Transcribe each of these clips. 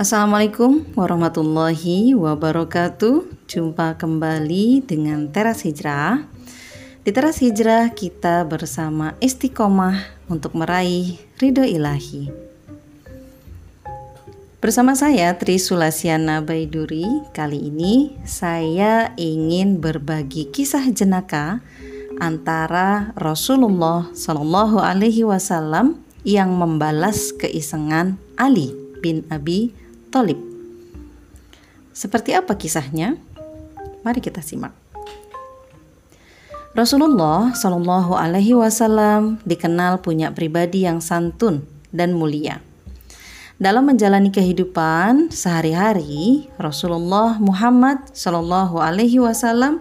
Assalamualaikum warahmatullahi wabarakatuh. Jumpa kembali dengan Teras Hijrah. Di Teras Hijrah kita bersama istiqomah untuk meraih ridho ilahi. Bersama saya Tri Sulasiana Baiduri, kali ini saya ingin berbagi kisah jenaka antara Rasulullah Shallallahu Alaihi Wasallam yang membalas keisengan Ali bin Abi Thalib. Seperti apa kisahnya? Mari kita simak. Rasulullah Shallallahu Alaihi Wasallam dikenal punya pribadi yang santun dan mulia. Dalam menjalani kehidupan sehari-hari, Rasulullah Muhammad Shallallahu Alaihi Wasallam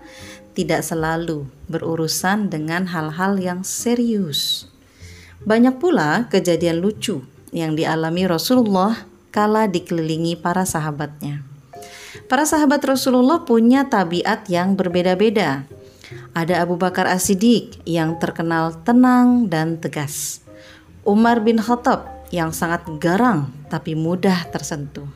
tidak selalu berurusan dengan hal-hal yang serius. Banyak pula kejadian lucu yang dialami Rasulullah kala dikelilingi para sahabatnya. Para sahabat Rasulullah punya tabiat yang berbeda-beda. Ada Abu Bakar As-Siddiq yang terkenal tenang dan tegas. Umar bin Khattab yang sangat garang tapi mudah tersentuh.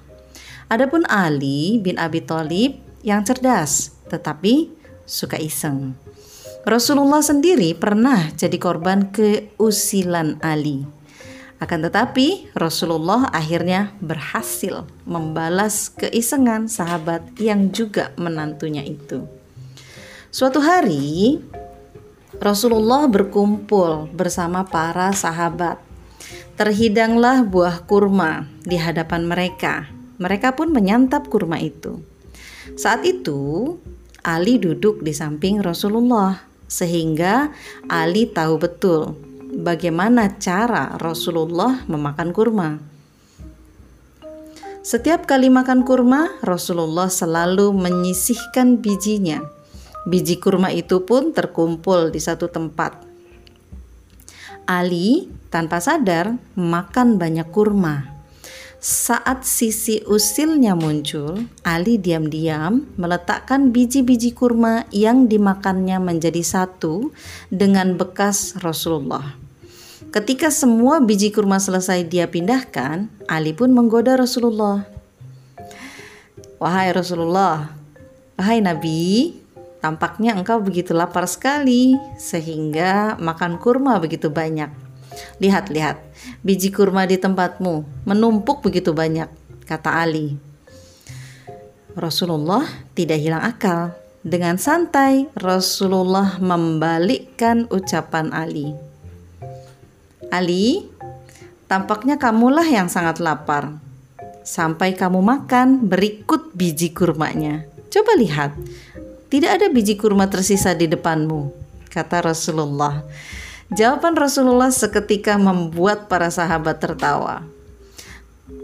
Adapun Ali bin Abi Thalib yang cerdas tetapi suka iseng. Rasulullah sendiri pernah jadi korban keusilan Ali. Akan tetapi, Rasulullah akhirnya berhasil membalas keisengan sahabat yang juga menantunya itu. Suatu hari, Rasulullah berkumpul bersama para sahabat. Terhidanglah buah kurma di hadapan mereka. Mereka pun menyantap kurma itu. Saat itu, Ali duduk di samping Rasulullah sehingga Ali tahu betul bagaimana cara Rasulullah memakan kurma. Setiap kali makan kurma, Rasulullah selalu menyisihkan bijinya. Biji kurma itu pun terkumpul di satu tempat. Ali tanpa sadar makan banyak kurma. Saat sisi usilnya muncul, Ali diam-diam meletakkan biji-biji kurma yang dimakannya menjadi satu dengan bekas Rasulullah. Ketika semua biji kurma selesai dia pindahkan, Ali pun menggoda Rasulullah. Wahai Rasulullah, wahai Nabi, tampaknya engkau begitu lapar sekali sehingga makan kurma begitu banyak. Lihat, lihat, biji kurma di tempatmu menumpuk begitu banyak, kata Ali. Rasulullah tidak hilang akal. Dengan santai, Rasulullah membalikkan ucapan Ali. Ali, tampaknya kamulah yang sangat lapar. Sampai kamu makan berikut biji kurmanya. Coba lihat, tidak ada biji kurma tersisa di depanmu, kata Rasulullah. Jawaban Rasulullah seketika membuat para sahabat tertawa.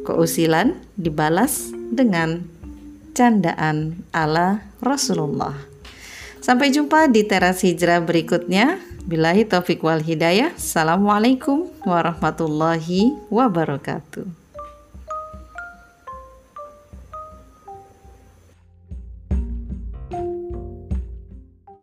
Keusilan dibalas dengan candaan ala Rasulullah. Sampai jumpa di teras hijrah berikutnya. Bilahi taufik wal hidayah. Assalamualaikum warahmatullahi wabarakatuh.